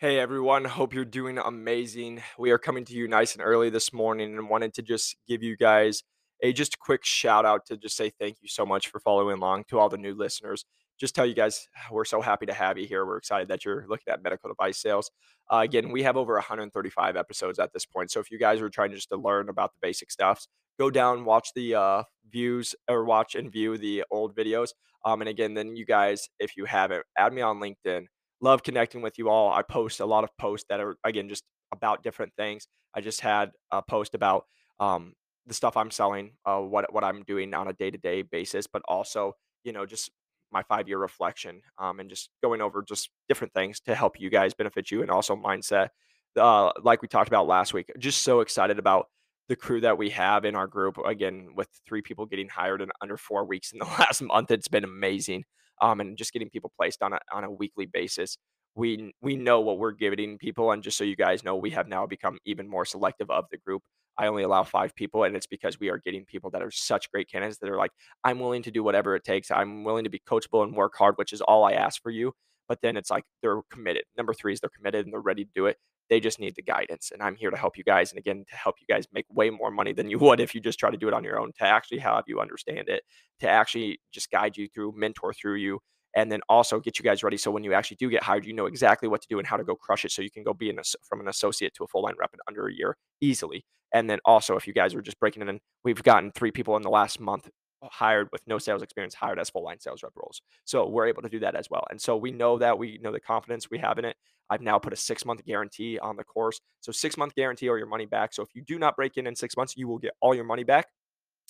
Hey everyone, hope you're doing amazing. We are coming to you nice and early this morning and wanted to just give you guys a just quick shout out to just say thank you so much for following along to all the new listeners. Just tell you guys we're so happy to have you here. We're excited that you're looking at medical device sales. Uh, again, we have over 135 episodes at this point. So if you guys are trying just to learn about the basic stuffs, go down, watch the uh, views or watch and view the old videos. Um, and again, then you guys, if you haven't, add me on LinkedIn love connecting with you all. I post a lot of posts that are again just about different things. I just had a post about um, the stuff I'm selling, uh, what what I'm doing on a day to day basis, but also you know just my five year reflection um, and just going over just different things to help you guys benefit you and also mindset. Uh, like we talked about last week, just so excited about the crew that we have in our group. Again, with three people getting hired in under four weeks in the last month, it's been amazing um, and just getting people placed on a on a weekly basis. We we know what we're giving people, and just so you guys know, we have now become even more selective of the group. I only allow five people, and it's because we are getting people that are such great candidates that are like, I'm willing to do whatever it takes. I'm willing to be coachable and work hard, which is all I ask for you. But then it's like they're committed. Number three is they're committed and they're ready to do it. They just need the guidance. And I'm here to help you guys. And again, to help you guys make way more money than you would if you just try to do it on your own, to actually have you understand it, to actually just guide you through, mentor through you, and then also get you guys ready so when you actually do get hired, you know exactly what to do and how to go crush it so you can go be an, from an associate to a full line rep in under a year easily. And then also, if you guys are just breaking in, we've gotten three people in the last month hired with no sales experience hired as full line sales rep roles. So we're able to do that as well. And so we know that we know the confidence we have in it. I've now put a six month guarantee on the course. So six month guarantee or your money back. So if you do not break in in six months, you will get all your money back.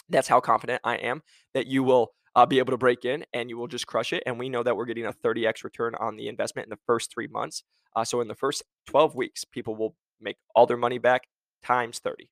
That's how confident I am that you will uh, be able to break in and you will just crush it. And we know that we're getting a 30x return on the investment in the first three months. Uh, so in the first 12 weeks, people will make all their money back times 30.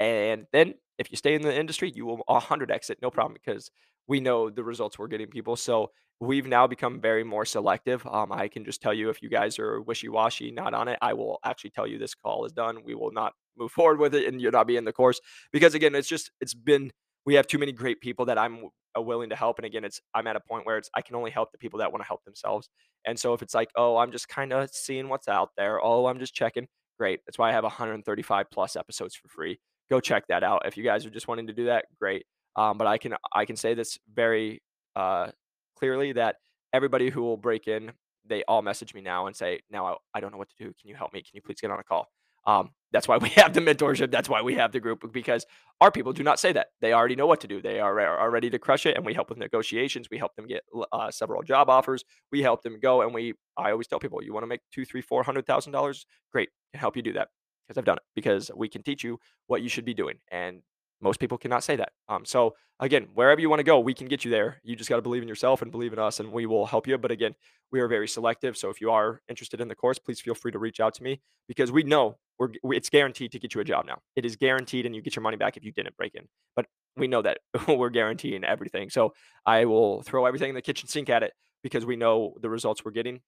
And then if you stay in the industry, you will 100x it, no problem, because we know the results we're getting people. So we've now become very more selective. Um, I can just tell you if you guys are wishy washy, not on it, I will actually tell you this call is done. We will not move forward with it and you'll not be in the course because again, it's just, it's been, we have too many great people that I'm uh, willing to help. And again, it's I'm at a point where it's I can only help the people that want to help themselves. And so if it's like, oh, I'm just kind of seeing what's out there, oh, I'm just checking, great. That's why I have 135 plus episodes for free. Go check that out. If you guys are just wanting to do that, great. Um, but I can I can say this very uh, clearly that everybody who will break in, they all message me now and say, now I, I don't know what to do. Can you help me? Can you please get on a call? Um, that's why we have the mentorship. That's why we have the group because our people do not say that. They already know what to do. They are, are ready to crush it, and we help with negotiations. We help them get uh, several job offers. We help them go, and we. I always tell people, you want to make two, three, four hundred thousand dollars? Great, can help you do that because I've done it. Because we can teach you what you should be doing, and most people cannot say that. Um, so again, wherever you want to go, we can get you there. You just got to believe in yourself and believe in us, and we will help you. But again, we are very selective. So if you are interested in the course, please feel free to reach out to me because we know we're it's guaranteed to get you a job now. It is guaranteed, and you get your money back if you didn't break in. But we know that we're guaranteeing everything. So I will throw everything in the kitchen sink at it because we know the results we're getting.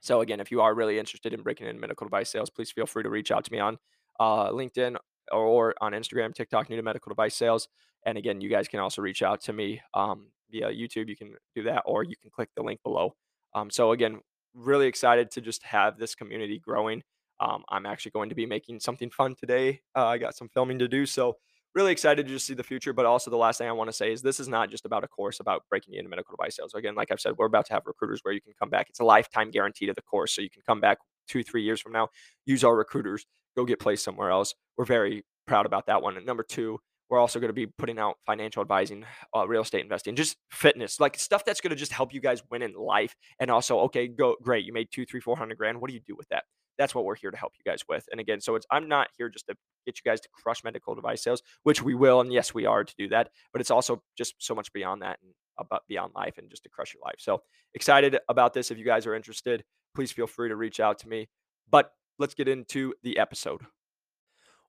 So again, if you are really interested in breaking in medical device sales, please feel free to reach out to me on uh, LinkedIn or on Instagram, TikTok, new to medical device sales. And again, you guys can also reach out to me um, via YouTube. You can do that, or you can click the link below. Um, so again, really excited to just have this community growing. Um, I'm actually going to be making something fun today. Uh, I got some filming to do, so really excited to just see the future. But also, the last thing I want to say is this is not just about a course about breaking into medical device sales. Again, like I've said, we're about to have recruiters where you can come back. It's a lifetime guarantee to the course, so you can come back two, three years from now, use our recruiters, go get placed somewhere else. We're very proud about that one. And number two, we're also going to be putting out financial advising, uh, real estate investing, just fitness, like stuff that's going to just help you guys win in life. And also, okay, go great, you made two, three, four hundred grand. What do you do with that? That's what we're here to help you guys with. And again, so it's I'm not here just to get you guys to crush medical device sales, which we will, and yes, we are to do that. But it's also just so much beyond that and about beyond life and just to crush your life. So excited about this. If you guys are interested, please feel free to reach out to me. But let's get into the episode.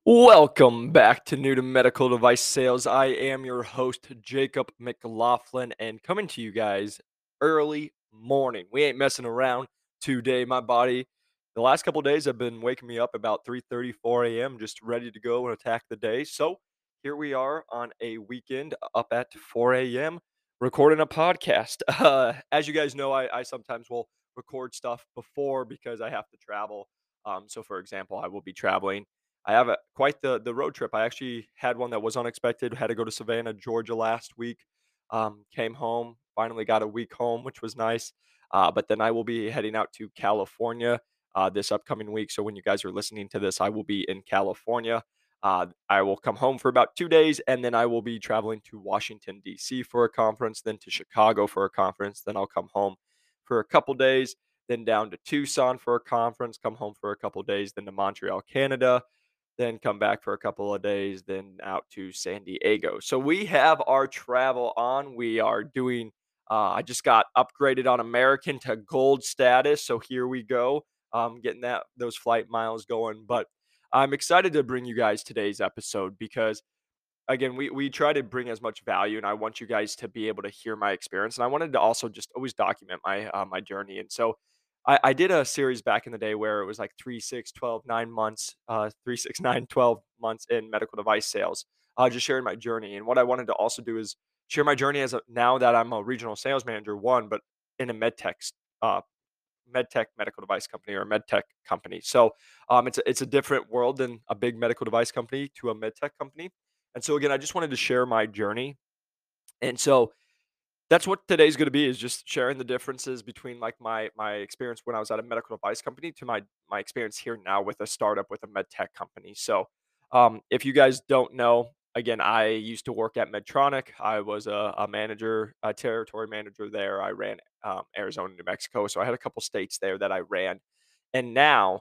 Welcome back to New to Medical Device Sales. I am your host, Jacob McLaughlin, and coming to you guys early morning. We ain't messing around today. My body, the last couple days, have been waking me up about 3 30, 4 a.m., just ready to go and attack the day. So here we are on a weekend up at 4 a.m., recording a podcast. Uh, as you guys know, I, I sometimes will record stuff before because I have to travel. Um, so, for example, I will be traveling. I have a, quite the the road trip. I actually had one that was unexpected. Had to go to Savannah, Georgia last week. Um, came home, finally got a week home, which was nice. Uh, but then I will be heading out to California uh, this upcoming week. So when you guys are listening to this, I will be in California. Uh, I will come home for about two days, and then I will be traveling to Washington, D.C. for a conference, then to Chicago for a conference. Then I'll come home for a couple days, then down to Tucson for a conference, come home for a couple days, then to Montreal, Canada, then come back for a couple of days, then out to San Diego. So we have our travel on. We are doing, uh, I just got upgraded on American to gold status. So here we go, um, getting that those flight miles going. But I'm excited to bring you guys today's episode because again, we we try to bring as much value, and I want you guys to be able to hear my experience. And I wanted to also just always document my uh, my journey. And so I, I did a series back in the day where it was like three, six, 12, nine months, uh, three, six, nine, 12 months in medical device sales, uh, just sharing my journey. And what I wanted to also do is share my journey as a, now that I'm a regional sales manager, one, but in a med tech uh, medtech medical device company or a medtech company. So um, it's a, it's a different world than a big medical device company to a medtech company. And so again, I just wanted to share my journey. And so that's what today's going to be is just sharing the differences between like my my experience when I was at a medical device company to my my experience here now with a startup with a med tech company. So um, if you guys don't know, again, I used to work at Medtronic. I was a, a manager, a territory manager there. I ran um, Arizona, New Mexico. So I had a couple states there that I ran. And now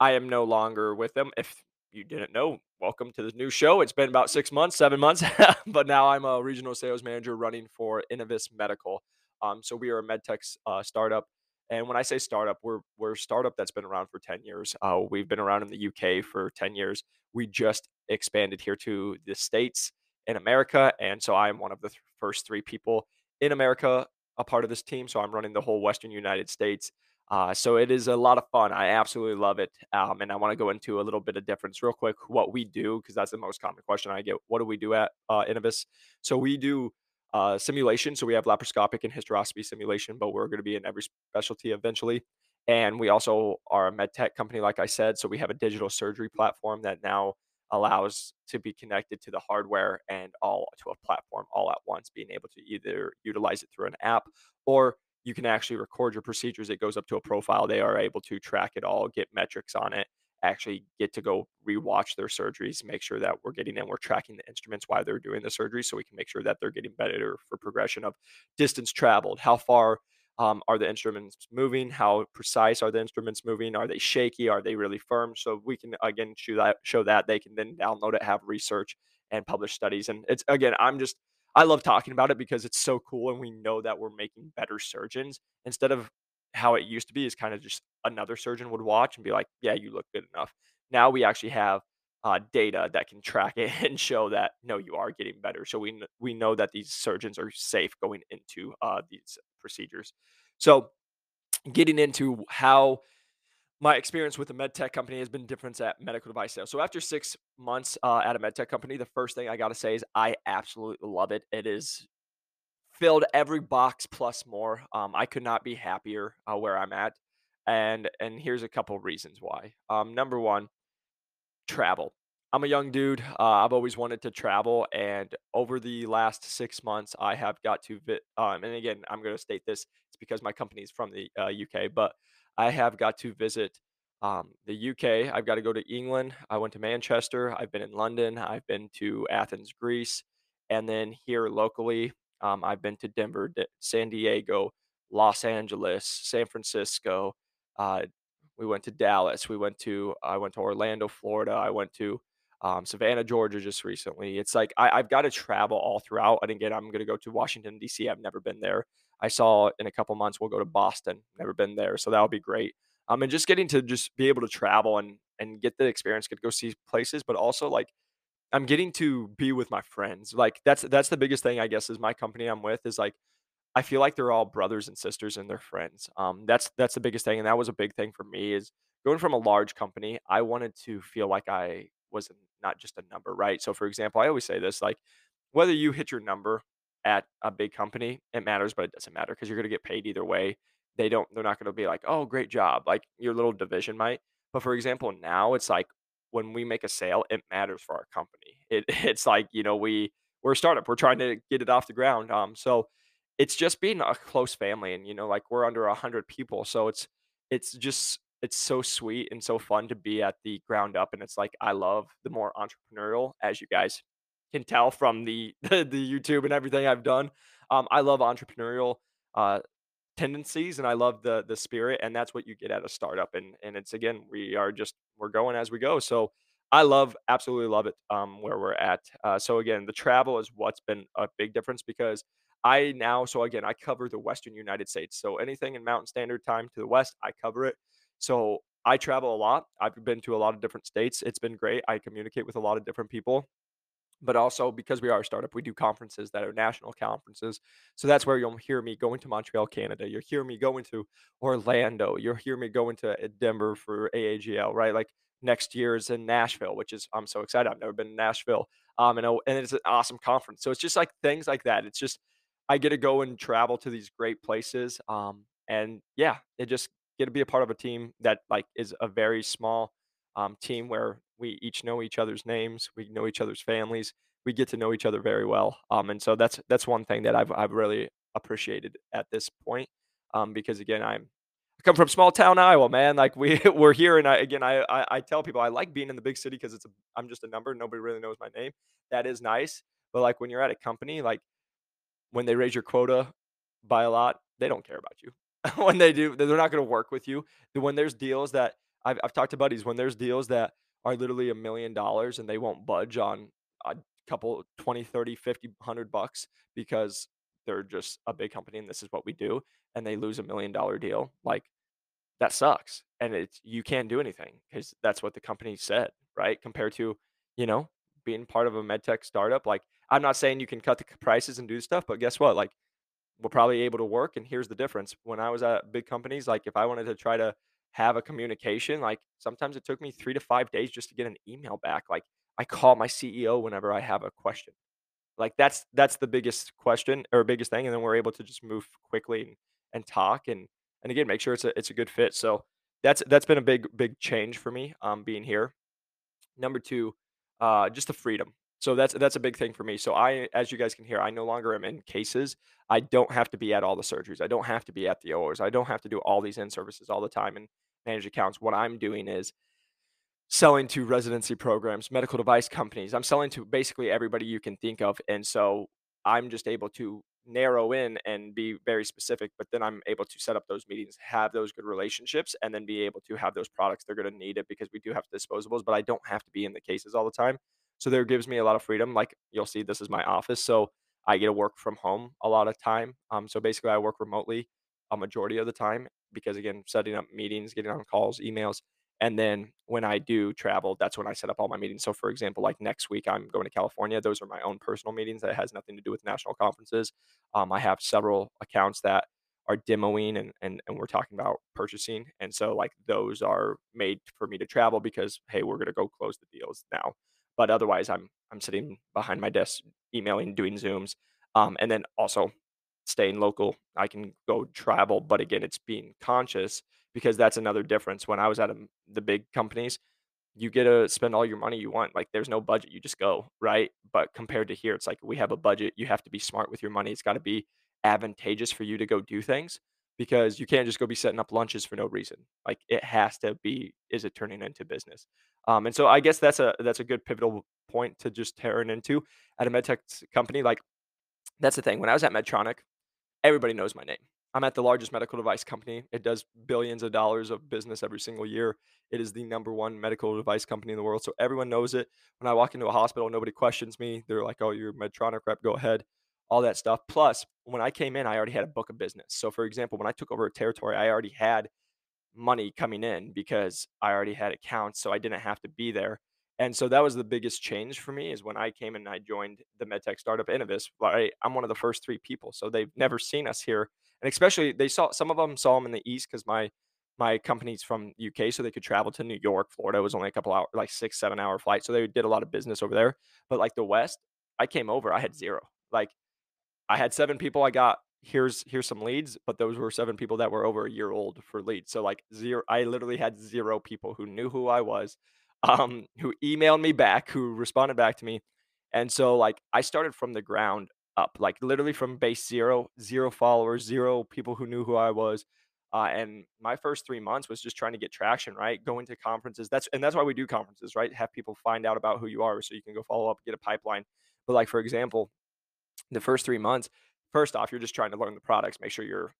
I am no longer with them. If you didn't know, welcome to the new show. It's been about six months, seven months, but now I'm a regional sales manager running for Inovus Medical. Um, so we are a medtech uh, startup. And when I say startup, we're we're a startup that's been around for 10 years. Uh, we've been around in the UK for 10 years. We just expanded here to the States in America. And so I'm one of the th- first three people in America a part of this team. So I'm running the whole Western United States. Uh, so it is a lot of fun. I absolutely love it. Um, and I want to go into a little bit of difference real quick, what we do, because that's the most common question I get. What do we do at uh, Inovus? So we do uh, simulation. So we have laparoscopic and hysteroscopy simulation, but we're going to be in every specialty eventually. And we also are a med tech company, like I said. So we have a digital surgery platform that now allows to be connected to the hardware and all to a platform all at once, being able to either utilize it through an app or you can actually record your procedures. It goes up to a profile. They are able to track it all, get metrics on it, actually get to go rewatch their surgeries, make sure that we're getting in, we're tracking the instruments while they're doing the surgery so we can make sure that they're getting better for progression of distance traveled, how far um, are the instruments moving? How precise are the instruments moving? Are they shaky? Are they really firm? So we can again show that show that they can then download it, have research, and publish studies. And it's again, I'm just I love talking about it because it's so cool, and we know that we're making better surgeons instead of how it used to be is kind of just another surgeon would watch and be like, "Yeah, you look good enough." Now we actually have uh, data that can track it and show that no, you are getting better. So we we know that these surgeons are safe going into uh, these procedures. So getting into how my experience with a med tech company has been different at medical device sales. So after six months uh, at a med tech company, the first thing I got to say is I absolutely love it. It is filled every box plus more. Um, I could not be happier uh, where I'm at, and and here's a couple reasons why. Um, number one, travel. I'm a young dude. Uh, I've always wanted to travel, and over the last six months, I have got to. Vi- um, and again, I'm going to state this. It's because my company is from the uh, UK, but I have got to visit um, the UK. I've got to go to England. I went to Manchester. I've been in London. I've been to Athens, Greece, and then here locally, um, I've been to Denver, San Diego, Los Angeles, San Francisco. Uh, we went to Dallas. We went to I went to Orlando, Florida. I went to um, Savannah, Georgia, just recently. It's like I, I've got to travel all throughout. And again, I'm going to go to Washington D.C. I've never been there. I saw in a couple months we'll go to Boston. Never been there, so that'll be great. Um, and just getting to just be able to travel and and get the experience, get to go see places, but also like I'm getting to be with my friends. Like that's that's the biggest thing I guess is my company I'm with is like I feel like they're all brothers and sisters and they're friends. Um, that's that's the biggest thing, and that was a big thing for me is going from a large company. I wanted to feel like I was not just a number, right? So, for example, I always say this: like whether you hit your number at a big company, it matters, but it doesn't matter because you're going to get paid either way. they don't they're not gonna be like, "Oh, great job," like, your little division might. But for example, now it's like when we make a sale, it matters for our company. It it's like, you know, we we're a startup, we're trying to get it off the ground, um, so it's just being a close family and, you know, like, we're under a 100 people, so it's it's just it's so sweet and so fun to be at the ground up, and it's like, I love the more entrepreneurial, as you guys can tell from the the YouTube and everything I've done. Um, I love entrepreneurial, uh, tendencies, and I love the the spirit, and that's what you get at a startup, and and it's again, we are just we're going as we go, so I love absolutely love it, um, where we're at. Uh, so again, the travel is what's been a big difference because I now so again, I cover the Western United States, so anything in Mountain Standard Time to the west, I cover it. So I travel a lot. I've been to a lot of different states. It's been great. I communicate with a lot of different people but also because we are a startup, we do conferences that are national conferences. So that's where you'll hear me going to Montreal, Canada. You'll hear me going to Orlando. You'll hear me going to uh, Denver for AAGL, right? Like next year is in Nashville, which is I'm so excited. I've never been to Nashville. Um, and, oh, and it's an awesome conference. So it's just like things like that. It's just I get to go and travel to these great places. Um, and yeah, it just get to be a part of a team that like is a very small um, team where we each know each other's names, we know each other's families, we get to know each other very well. Um, and so that's that's one thing that I've I've really appreciated at this point. Um, because again, I'm I come from small town Iowa, man. Like we we're here, and I again I I, I tell people I like being in the big city because it's a, I'm just a number. Nobody really knows my name. That is nice, but like when you're at a company, like when they raise your quota by a lot, they don't care about you. when they do, they're not going to work with you. When there's deals that I've, I've talked to buddies, when there's deals that are literally a million dollars and they won't budge on a couple 20 30 50 100 bucks because they're just a big company and this is what we do and they lose a million dollar deal like that sucks and it's you can't do anything because that's what the company said right? Compared to you know being part of a medtech startup like i'm not saying you can cut the prices and do stuff but guess what? Like we're probably able to work and here's the difference. When i was at big companies like if i wanted to try to have a communication. Like sometimes it took me three to five days just to get an email back. Like I call my CEO whenever I have a question. Like that's that's the biggest question or biggest thing, and then we're able to just move quickly and, and talk and and again make sure it's a it's a good fit. So that's that's been a big big change for me um, being here. Number two, uh, just the freedom. So that's that's a big thing for me. So I, as you guys can hear, I no longer am in cases. I don't have to be at all the surgeries. I don't have to be at the ORs. I don't have to do all these in services all the time and manage accounts. What I'm doing is selling to residency programs, medical device companies. I'm selling to basically everybody you can think of, and so I'm just able to narrow in and be very specific. But then I'm able to set up those meetings, have those good relationships, and then be able to have those products. They're going to need it because we do have disposables, but I don't have to be in the cases all the time. So there gives me a lot of freedom. Like you'll see, this is my office, so I get to work from home a lot of time. Um, so basically, I work remotely a majority of the time because again, setting up meetings, getting on calls, emails, and then when I do travel, that's when I set up all my meetings. So for example, like next week, I'm going to California. Those are my own personal meetings. That has nothing to do with national conferences. Um, I have several accounts that are demoing and, and and we're talking about purchasing and so like those are made for me to travel because hey we're going to go close the deals now but otherwise, I'm I'm sitting behind my desk, emailing, doing Zooms, um, and then also staying local. I can go travel, but again, it's being conscious because that's another difference. When I was at a, the big companies, you get to spend all your money you want. Like there's no budget, you just go, right? But compared to here, it's like we have a budget. You have to be smart with your money. It's got to be advantageous for you to go do things because you can't just go be setting up lunches for no reason. Like it has to be is it turning into business? Um, and so I guess that's a that's a good pivotal point to just turn into at a medtech company. Like that's the thing. When I was at Medtronic, everybody knows my name. I'm at the largest medical device company. It does billions of dollars of business every single year. It is the number one medical device company in the world. So everyone knows it. When I walk into a hospital, nobody questions me. They're like, oh, you're Medtronic rep, go ahead all that stuff. Plus, when I came in, I already had a book of business. So, for example, when I took over a territory, I already had money coming in because I already had accounts, so I didn't have to be there. And so that was the biggest change for me is when I came and I joined the medtech startup Inovus. Right, I'm one of the first three people, so they've never seen us here, and especially they saw some of them saw them in the east because my my company's from UK, so they could travel to New York, Florida. It was only a couple hour, like six, seven hour flight, so they did a lot of business over there. But like the West, I came over, I had zero. Like I had seven people I got here's here's some leads, but those were 7 people that were over a year old for leads. So, like, 0 I literally had 0 people who knew who I was, um, who emailed me back, who responded back to me, and so, like, I started from the ground up, like, literally from base 0, 0 followers, 0 people who knew who I was, uh, and my first 3 months was just trying to get traction, right? Going to conferences, that's and that's why we do conferences, right? Have people find out about who you are so you can go follow up, get a pipeline. But, like, for example, the first 3 months, first off, you're just trying to learn the products, make sure you're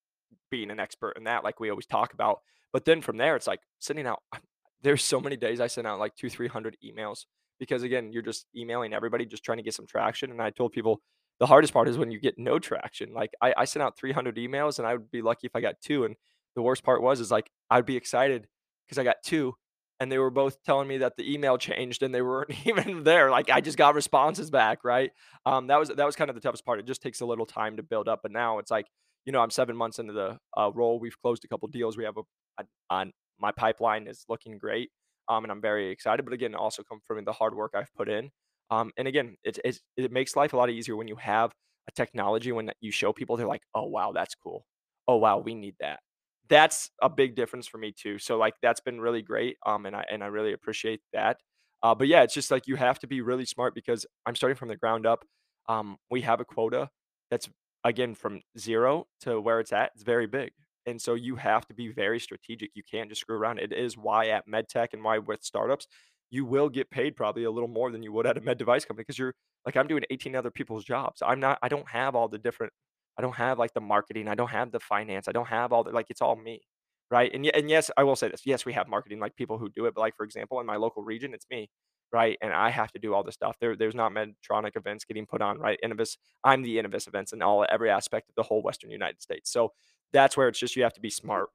being an expert in that, like we always talk about. But then from there, it's like sending out there's so many days I sent out like two, 300 emails because again, you're just emailing everybody, just trying to get some traction. And I told people the hardest part is when you get no traction. Like I, I sent out 300 emails and I would be lucky if I got two. And the worst part was, is like, I'd be excited because I got two and they were both telling me that the email changed and they weren't even there. Like I just got responses back, right? Um, that was that was kind of the toughest part. It just takes a little time to build up, but now it's like, you know, I'm seven months into the uh, role. We've closed a couple deals. We have a, a on my pipeline is looking great, um, and I'm very excited. But again, also come from the hard work I've put in. Um, and again, it, it it makes life a lot easier when you have a technology when you show people they're like, oh wow, that's cool. Oh wow, we need that that's a big difference for me too. So like that's been really great. Um, and I and I really appreciate that. Uh, but yeah, it's just like you have to be really smart because I'm starting from the ground up. Um, we have a quota that's again from zero to where it's at. It's very big, and so you have to be very strategic. You can't just screw around. It is why at medtech and why with startups, you will get paid probably a little more than you would at a med device company because you're like I'm doing 18 other people's jobs. I'm not. I don't have all the different I don't have like the marketing. I don't have the finance. I don't have all the like it's all me. Right. And, and yes, I will say this. Yes, we have marketing like people who do it. But like, for example, in my local region, it's me. Right. And I have to do all this stuff. There, there's not Medtronic events getting put on, right? Inovus, I'm the Inovus events in all every aspect of the whole Western United States. So that's where it's just you have to be smart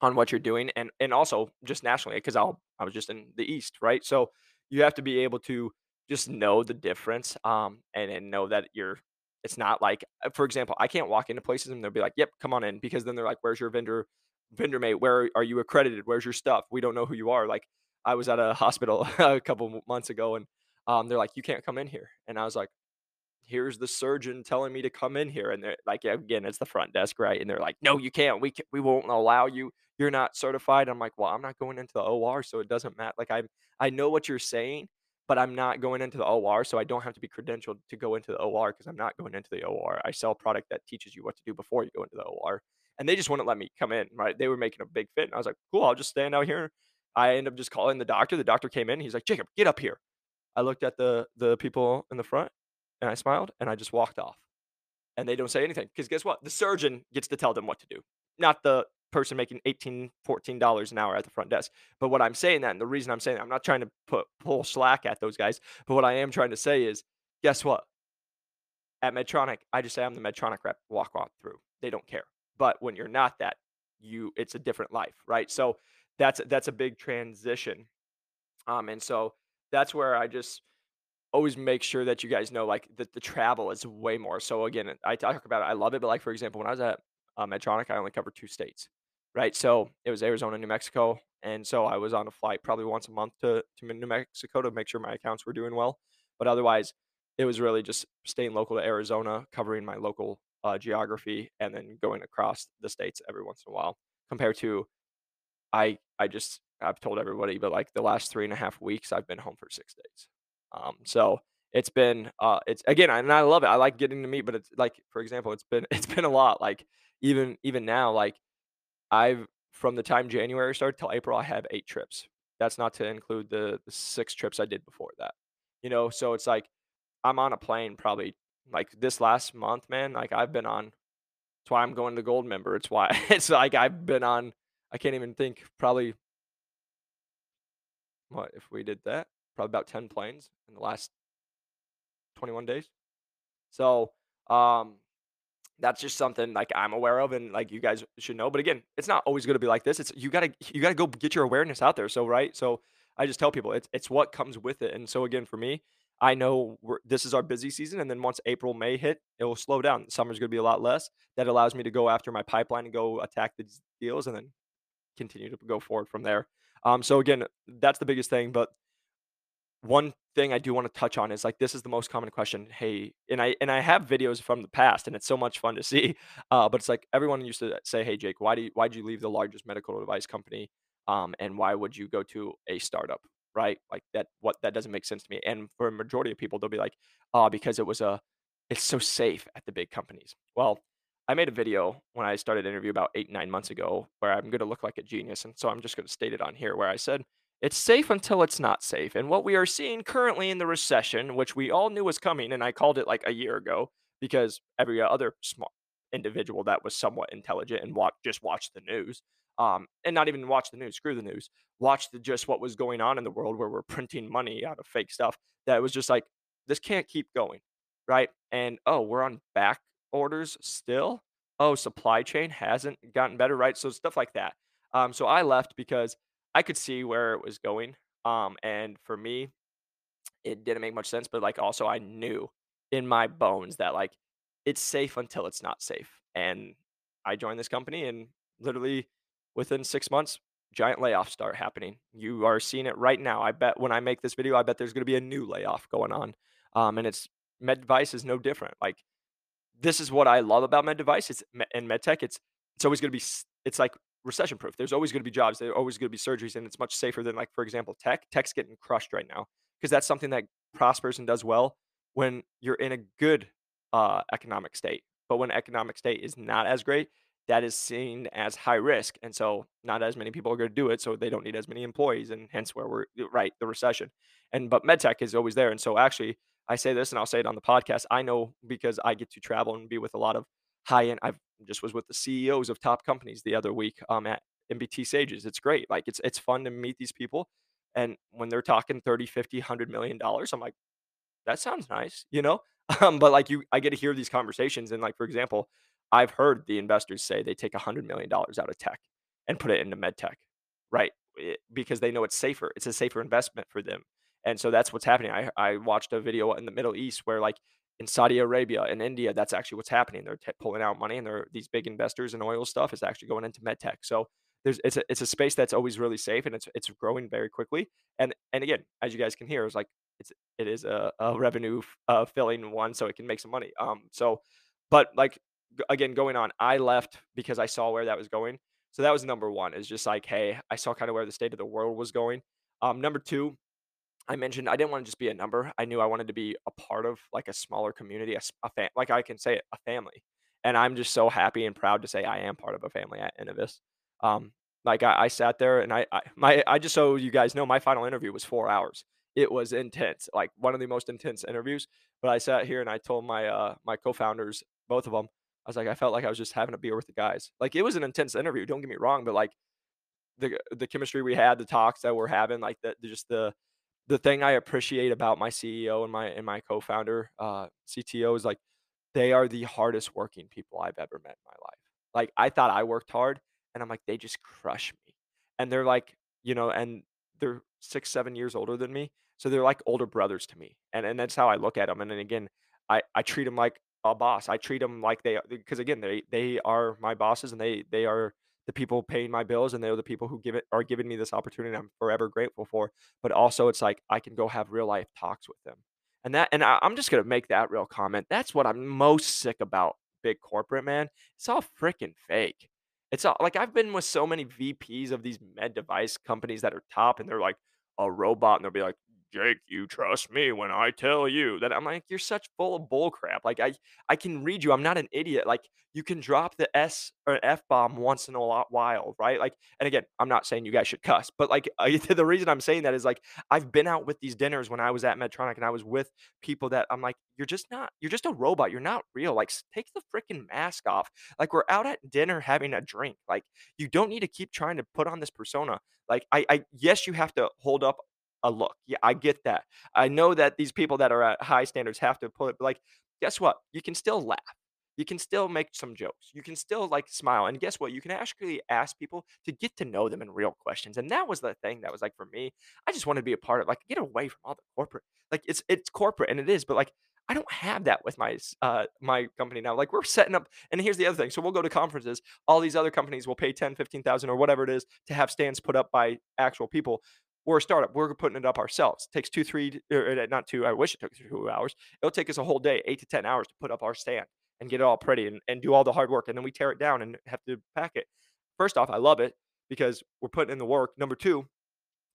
on what you're doing and and also just nationally because I'll I was just in the East, right? So you have to be able to just know the difference um and, and know that you're it's not like, uh, for example, I can't walk into places and they'll be like, "Yep, come on in," because then they're like, "Where's your vendor vendor mate? Where are you accredited? Where's your stuff? We don't know who you are." Like, I was at a hospital a couple months ago, and um, they're like, "You can't come in here," and I was like, "Here's the surgeon telling me to come in here," and they're like, again, it's the front desk, right? And they're like, "No, you can't. We can, we won't allow you. You're not certified." I'm like, "Well, I'm not going into the OR, so it doesn't matter." Like, I I know what you're saying, but I'm not going into the OR, so I don't have to be credentialed to go into the OR because I'm not going into the OR. I sell product that teaches you what to do before you go into the OR. And they just wouldn't let me come in, right? They were making a big fit. And I was like, cool, I'll just stand out here. I end up just calling the doctor. The doctor came in. He's like, Jacob, get up here. I looked at the the people in the front and I smiled and I just walked off. And they don't say anything because guess what? The surgeon gets to tell them what to do, not the person making 18 14 dollars an hour at the front desk. But what i'm saying that and the reason i'm saying that, i'm not trying to put pull slack at those guys but what i am trying to say is guess what? At medtronic i just say i'm the medtronic rep walk on through. They don't care. But when you're not that you it's a different life right? So that's that's a big transition. Um and so that's where i just always make sure that you guys know like that the travel is way more. So again i talk about it i love it but like for example when i was at uh, medtronic i only covered two states right? So it was Arizona, New Mexico, and so I was on a flight probably once a month to to New Mexico to make sure my accounts were doing well. But otherwise, it was really just staying local to Arizona, covering my local uh, geography, and then going across the states every once in a while. Compared to, I I just I've told everybody, but like the last three and a half weeks, I've been home for six days. Um, so it's been uh, it's again, and I love it. I like getting to meet, but it's like for example, it's been it's been a lot. Like even even now, like I've from the time January started till April, I have 8 trips. That's not to include the, the 6 trips I did before that. You know, so it's like I'm on a plane probably like this last month, man. Like I've been on. That's why I'm going to the gold member. It's why it's like I've been on. I can't even think. Probably what if we did that? Probably about 10 planes in the last 21 days. So, um, that's just something like I'm aware of and like you guys should know. But again, it's not always going to be like this. It's you got to you got to go get your awareness out there. So right, so I just tell people it's it's what comes with it. And so again, for me, I know this is our busy season, and then once April May hit, it will slow down. Summer's going to be a lot less. That allows me to go after my pipeline and go attack the deals, and then continue to go forward from there. Um, so again, that's the biggest thing. But one thing I do wanna touch on is, like, this is the most common question, "Hey" and I and I have videos from the past, and it's so much fun to see, uh, but it's like everyone used to say, "Hey, Jake, why do you why'd you leave the largest medical device company, um, and why would you go to a startup?" Right? Like, that what that doesn't make sense to me, and for a majority of people, they'll be like, "Oh, because it was a it's so safe at the big companies." Well, I made a video when I started interview about 8, 9 months ago where I'm gonna look like a genius, and so I'm just gonna state it on here where I said, "It's safe until it's not safe." And what we are seeing currently in the recession, which we all knew was coming, and I called it like a year ago because every other smart individual that was somewhat intelligent and watch just watched the news, um, and not even watch the news, screw the news, watched the, just what was going on in the world where we're printing money out of fake stuff. That was just like, this can't keep going, right? And oh, we're on back orders still? Oh, supply chain hasn't gotten better, right? So stuff like that. Um, so I left because I could see where it was going. Um, and for me, it didn't make much sense, but like also I knew in my bones that like it's safe until it's not safe. And I joined this company and literally within six months, giant layoffs start happening. You are seeing it right now. I bet when I make this video, I bet there's gonna be a new layoff going on. Um, and it's med device is no different. Like this is what I love about med device. It's and med tech, it's it's always gonna be it's like recession proof. There's always gonna be jobs, there are always gonna be surgeries, and it's much safer than, like, for example, tech. Tech's getting crushed right now because that's something that prospers and does well when you're in a good, uh, economic state. But when economic state is not as great, that is seen as high risk, and so not as many people are gonna do it, so they don't need as many employees, and hence where we're right, the recession. And but med tech is always there, and so actually I say this and I'll say it on the podcast. I know because I get to travel and be with a lot of high end. I just was with the CEOs of top companies the other week um, at MBT Sages. It's great. Like it's it's fun to meet these people. And when they're talking 30, 50, 100 million dollars, I'm like, that sounds nice, you know? Um, but like you, I get to hear these conversations. And like, for example, I've heard the investors say they take $100 million out of tech and put it into med tech, right? It- because they know it's safer. It's a safer investment for them. And so that's what's happening. I I watched a video in the Middle East where like in Saudi Arabia and India, that's actually what's happening. They're t- pulling out money, and they're these big investors in oil stuff is actually going into med tech. So there's it's a it's a space that's always really safe, and it's it's growing very quickly. And and again, as you guys can hear, it's like it's it is a, a revenue uh, filling one, so it can make some money. Um, so but like again, going on, I left because I saw where that was going. So that was number one. Is just like, hey, I saw kind of where the state of the world was going. Um, number two, I mentioned I didn't wanna just be a number. I knew I wanted to be a part of, like, a smaller community, a fa like, I can say it, a family, and I'm just so happy and proud to say I am part of a family at Inovus. Um, like, I I sat there and I I my I just so you guys know, my final interview was 4 hours. It was intense, like, one of the most intense interviews, but I sat here and I told my, uh my co-founders, both of them, I was like, "I felt like I was just having a beer with the guys." Like, it was an intense interview, don't get me wrong, but, like, the the chemistry we had, the talks that we're having, like, the just the the thing I appreciate about my CEO and my and my co-founder, uh, CTO is like they are the hardest working people I've ever met in my life. Like I thought I worked hard, and I'm like they just crush me, and they're like you know, and they're six seven years older than me, so they're like older brothers to me, and and that's how I look at them. And then again, I I treat them like a boss. I treat them like they because again they they are my bosses and they they are the people paying my bills and they're the people who give it are giving me this opportunity I'm forever grateful for but also it's like I can go have real life talks with them. And that and I, I'm just gonna make that real comment. That's what I'm most sick about big corporate, man. It's all freaking fake. It's all like I've been with so many VPs of these med device companies that are top and they're like a robot and they'll be like, Jake, you trust me when I tell you that I'm like, you're such full of bull crap. Like I I can read you. I'm not an idiot. Like you can drop the S or F bomb once in a while, right? Like, and again, I'm not saying you guys should cuss, but like I, the reason I'm saying that is like I've been out with these dinners when I was at Medtronic and I was with people that I'm like, you're just not, you're just a robot. You're not real. Like, take the freaking mask off. Like, we're out at dinner having a drink. Like, you don't need to keep trying to put on this persona. Like, I, I, yes, you have to hold up a look. Yeah, I get that. I know that these people that are at high standards have to put it, but like, guess what? You can still laugh. You can still make some jokes. You can still like smile. And guess what? You can actually ask people to get to know them in real questions. And that was the thing that was like for me, I just want to be a part of like get away from all the corporate. Like it's it's corporate and it is, but like I don't have that with my uh my company now. Like we're setting up and here's the other thing. So we'll go to conferences. All these other companies will pay 10, 15,000 or whatever it is to have stands put up by actual people We're a startup. We're putting it up ourselves. It takes two, three, or er, er, not two. I wish it took two hours. It'll take us a whole day, eight to ten hours to put up our stand and get it all pretty and, and do all the hard work. And then we tear it down and have to pack it. First off, I love it because we're putting in the work. Number two,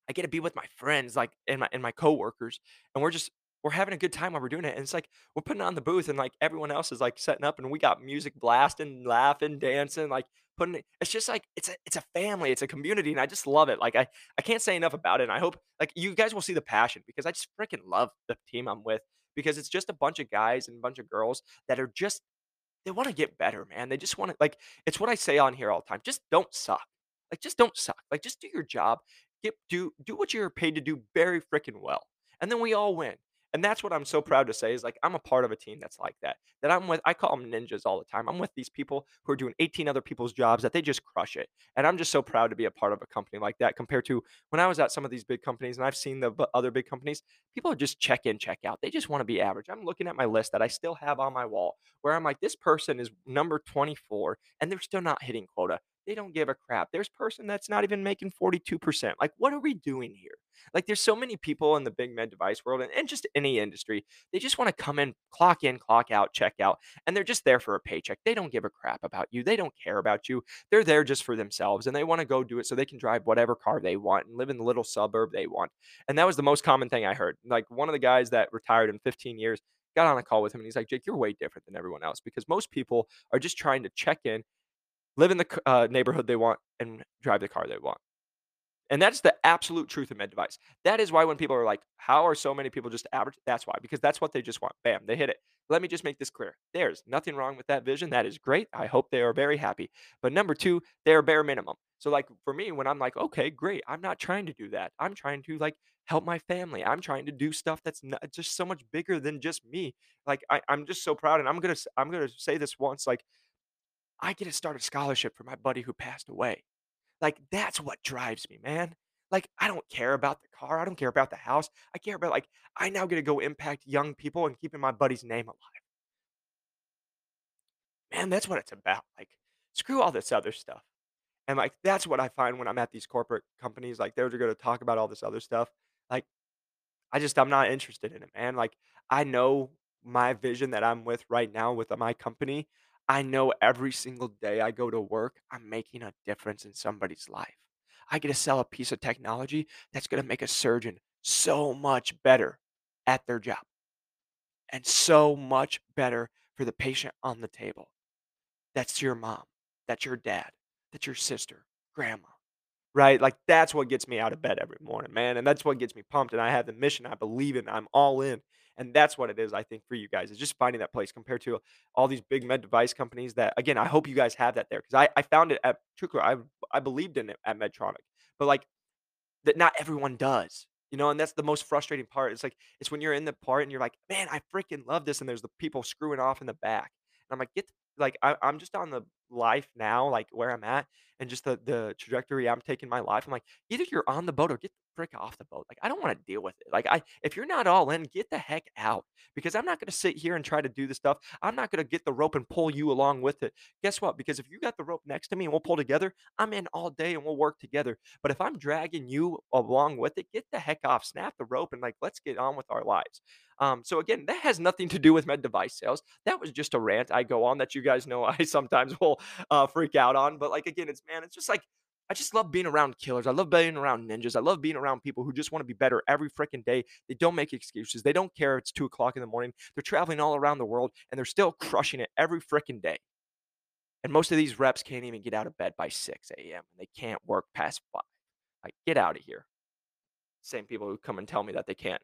I get to be with my friends, like and my and my coworkers, and we're just we're having a good time while we're doing it. And it's like we're putting on the booth, and like everyone else is like setting up, and we got music blasting, laughing, dancing, like putting it. It's just like it's a it's a family, it's a community, and I just love it. Like I I can't say enough about it. And I hope like you guys will see the passion because I just freaking love the team I'm with because it's just a bunch of guys and a bunch of girls that are just they want to get better, man. They just want to like it's what I say on here all the time. Just don't suck. Like just don't suck. Like just do your job. Get do do what you're paid to do very freaking well. And then we all win. And that's what I'm so proud to say is like I'm a part of a team that's like that. That I'm with I call them ninjas all the time. I'm with these people who are doing 18 other people's jobs that they just crush it. And I'm just so proud to be a part of a company like that compared to when I was at some of these big companies and I've seen the other big companies, people just check in, check out. They just want to be average. I'm looking at my list that I still have on my wall where I'm like this person is number 24 and they're still not hitting quota. They don't give a crap. There's person that's not even making 42%. Like what are we doing here? Like there's so many people in the big med device world and, and just any industry. They just want to come in, clock in, clock out, check out, and they're just there for a paycheck. They don't give a crap about you. They don't care about you. They're there just for themselves and they want to go do it so they can drive whatever car they want and live in the little suburb they want. And that was the most common thing I heard. Like one of the guys that retired in 15 years got on a call with him and he's like, Jake, you're way different than everyone else because most people are just trying to check in, live in the uh, neighborhood they want, and drive the car they want. And that's the absolute truth of med device. That is why when people are like, how are so many people just average? That's why, because that's what they just want. Bam, they hit it. Let me just make this clear. There's nothing wrong with that vision. That is great. I hope they are very happy. But number two, they're bare minimum. So, like for me, when I'm like, okay, great, I'm not trying to do that. I'm trying to like help my family. I'm trying to do stuff that's not, just so much bigger than just me. Like I, I'm just so proud, and I'm gonna I'm gonna say this once. Like I get to start a scholarship for my buddy who passed away. Like, that's what drives me, man. Like, I don't care about the car. I don't care about the house. I care about, like, I now get to go impact young people and keeping my buddy's name alive. Man, that's what it's about. Like, screw all this other stuff. And, like, that's what I find when I'm at these corporate companies. Like, they're going to talk about all this other stuff. Like, I just, I'm not interested in it, man. Like, I know my vision that I'm with right now with my company. I know every single day I go to work, I'm making a difference in somebody's life. I get to sell a piece of technology that's going to make a surgeon so much better at their job and so much better for the patient on the table. That's your mom, that's your dad, that's your sister, grandma, right? Like that's what gets me out of bed every morning, man. And that's what gets me pumped. And I have the mission, I believe in, I'm all in. And that's what it is, I think, for you guys is just finding that place compared to all these big med device companies that, again, I hope you guys have that there because I, I found it at Trucler. I, I believed in it at Medtronic, but like that not everyone does, you know, and that's the most frustrating part. It's like, it's when you're in the part and you're like, man, I freaking love this. And there's the people screwing off in the back. And I'm like, get, like, I, I'm just on the life now, like where I'm at and just the, the trajectory I'm taking my life. I'm like, either you're on the boat or get frick off the boat. Like, I don't want to deal with it. Like, I if you're not all in, get the heck out because I'm not going to sit here and try to do the stuff. I'm not going to get the rope and pull you along with it. Guess what? Because if you got the rope next to me and we'll pull together, I'm in all day and we'll work together. But if I'm dragging you along with it, get the heck off, snap the rope, and like, let's get on with our lives. Um, so again, that has nothing to do with med device sales. That was just a rant I go on that you guys know I sometimes will uh, freak out on. But like again, it's man, it's just like I just love being around killers. I love being around ninjas. I love being around people who just want to be better every freaking day. They don't make excuses. They don't care it's two o'clock in the morning. They're traveling all around the world and they're still crushing it every freaking day. And most of these reps can't even get out of bed by 6 a.m. They can't work past 5. Like, get out of here. Same people who come and tell me that they can't.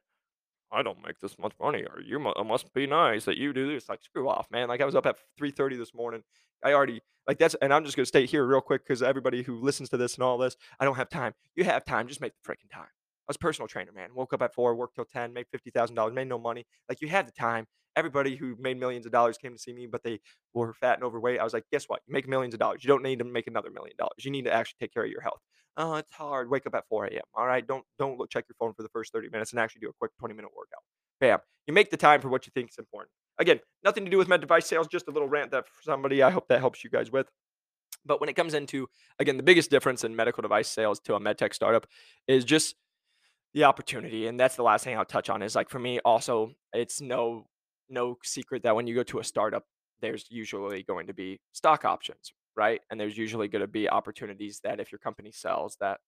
I don't make this much money, or you must be nice that you do this. Like, screw off, man. Like, I was up at 3:30 this morning. I already like that's, and I'm just gonna stay here real quick because everybody who listens to this and all this, I don't have time. You have time, just make the freaking time. I was personal trainer, man. Woke up at four, worked till ten, made fifty thousand dollars, made no money. Like you had the time. Everybody who made millions of dollars came to see me, but they were fat and overweight. I was like, guess what? You make millions of dollars. You don't need to make another million dollars. You need to actually take care of your health. Oh, it's hard. Wake up at 4 a.m. All right. Don't don't look, check your phone for the first 30 minutes and actually do a quick 20 minute workout. Bam. You make the time for what you think is important. Again, nothing to do with med device sales, just a little rant that for somebody I hope that helps you guys with. But when it comes into, again, the biggest difference in medical device sales to a med tech startup is just The opportunity, and that's the last thing I'll touch on is, like, for me, also, it's no no secret that when you go to a startup, there's usually going to be stock options, right? And there's usually gonna be opportunities that if your company sells that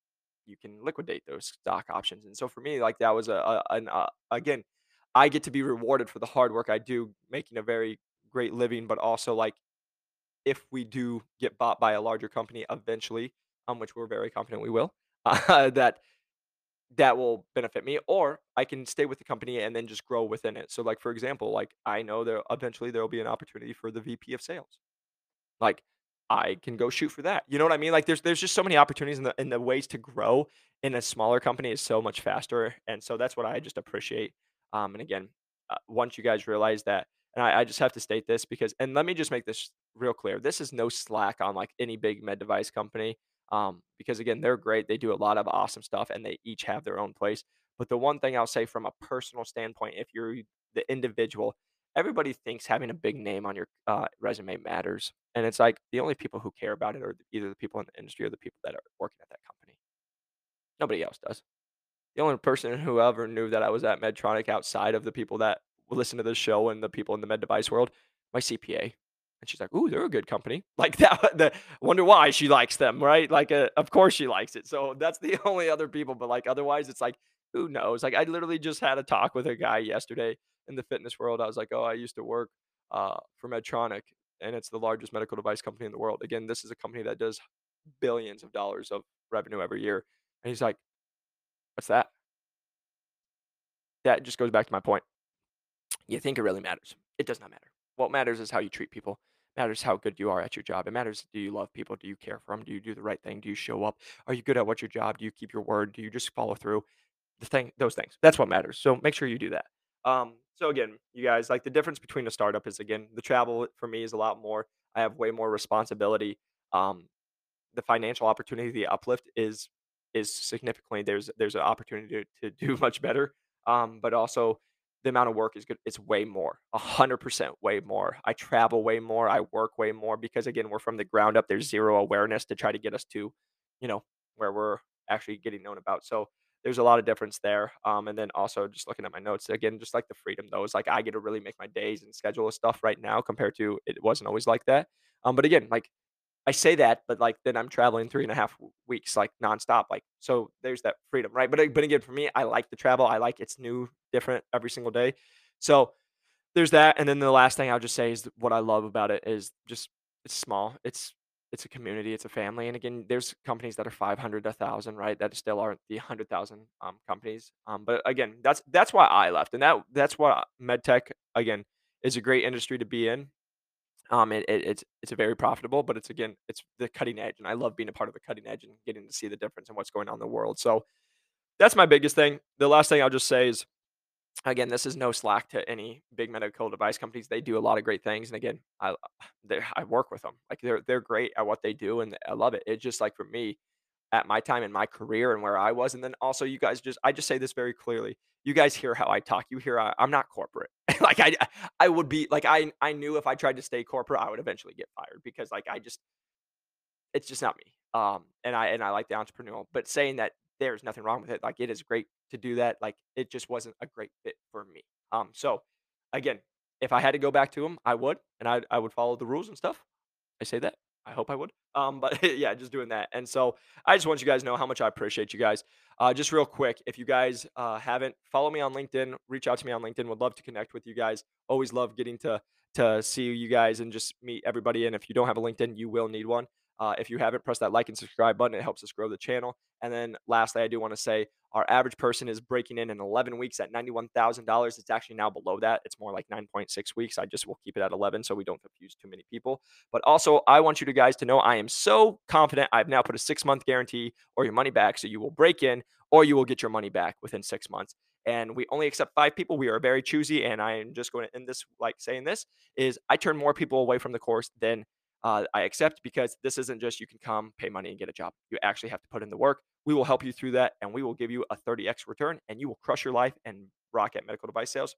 you can liquidate those stock options, and so for me, like, that was a a an, uh again, I get to be rewarded for the hard work I do making a very great living, but also, like, if we do get bought by a larger company eventually, um, which we're very confident we will, uh, that that will benefit me, or I can stay with the company and then just grow within it. So, like, for example, like, I know there eventually there will be an opportunity for the VP of sales. Like, I can go shoot for that, you know what I mean? Like, there's there's just so many opportunities, and the and the ways to grow in a smaller company is so much faster, and so that's what I just appreciate, um, and again, uh, once you guys realize that and I I just have to state this because and let me just make this real clear, this is no slack on, like, any big med device company, um, because, again, they're great, they do a lot of awesome stuff, and they each have their own place, but the one thing I'll say from a personal standpoint, if you're the individual, everybody thinks having a big name on your, uh, resume matters, and it's like, the only people who care about it are either the people in the industry or the people that are working at that company. Nobody else does. The only person who ever knew that I was at Medtronic outside of the people that listen to this show and the people in the med device world, my CPA, and she's like, "Ooh, they're a good company." Like, that the wonder why she likes them, right? Like, uh, of course she likes it, so that's the only other people, but, like, otherwise, it's like, who knows? Like, I literally just had a talk with a guy yesterday in the fitness world, I was like, "Oh, I used to work, uh, for Medtronic, and it's the largest medical device company in the world." Again, this is a company that does billions of dollars of revenue every year, and he's like, "What's that?" That just goes back to my point. You think it really matters. It does not matter. What matters is how you treat people. Matters how good you are at your job. It matters, do you love people? Do you care for them? Do you do the right thing? Do you show up? Are you good at what your job? Do you keep your word? Do you just follow through? The thing those things. That's what matters, so make sure you do that. Um, so again, you guys, like, the difference between a startup is, again, the travel for me is a lot more. I have way more responsibility. Um, the financial opportunity, the uplift is is significantly there's there's an opportunity to to do much better, um, but also the amount of work is good it's way more, a 100% way more. I travel way more, I work way more because, again, we're from the ground up, there's 0 awareness to try to get us to, you know, where we're actually getting known about, so there's a lot of difference there, um, and then also just looking at my notes, again, just like the freedom, though, it's like I get to really make my days and schedule stuff right now compared to it wasn't always like that, um, but again, like, I say that, but, like, then I'm traveling three and a half weeks, like, nonstop, like, so there's that freedom, right? But but again, for me, I like the travel, I like it's new, different every single day. So, there's that, and then the last thing I'll just say is what I love about it is just it's small, it's it's a community, it's a family, and again, there's companies that are 500 to 1,000, right, that still aren't the 100,000, um, companies, um, but again, that's that's why I left, and that that's why medtech again, is a great industry to be in. Um, it it it's it's a very profitable, but it's again, it's the cutting edge, and I love being a part of the cutting edge and getting to see the difference in what's going on in the world, so that's my biggest thing. The last thing I'll just say is, again, this is no slack to any big medical device companies, they do a lot of great things, and again, I I work with 'em, like, they're they're great at what they do, and I love it. It's just like for me, at my time in my career and where I was, and then also you guys just I just say this very clearly, you guys hear how I talk, you hear I I'm not corporate. Like, I I would be like, I I knew if I tried to stay corporate, I would eventually get fired because, like, I just it's just not me, um, and I and I like the entrepreneurial, but saying that there's nothing wrong with it, like, it is great to do that, like, it just wasn't a great fit for me, um, so, again, if I had to go back to him, I would, and I'd I would follow the rules and stuff. I say that, I hope I would, um, but yeah, just doing that, and so, I just want you guys to know how much I appreciate you guys. Uh, just real quick, if you guys, uh, haven't, follow me on LinkedIn, reach out to me on LinkedIn, would love to connect with you guys. Always love getting to to see you guys and just meet everybody, and if you don't have a LinkedIn, you will need one. Uh, if you haven't, press that like and subscribe button, it helps us grow the channel, and then lastly, I do wanna say our average person is breaking in in 11 weeks at $91,000. It's actually now below that, it's more like 9.6 weeks, I just will keep it at 11 so we don't confuse too many people, but also, I want you to guys to know I am so confident I've now put a six-month guarantee or your money back, so you will break in or you will get your money back within 6 months, and we only accept 5 people, we are very choosy, and I am just gonna end this, like, saying this, is I turn more people away from the course than, uh, I accept because this isn't just you can come, pay money, and get a job. You actually have to put in the work. We will help you through that, and we will give you a 30x return, and you will crush your life and rock at medical device sales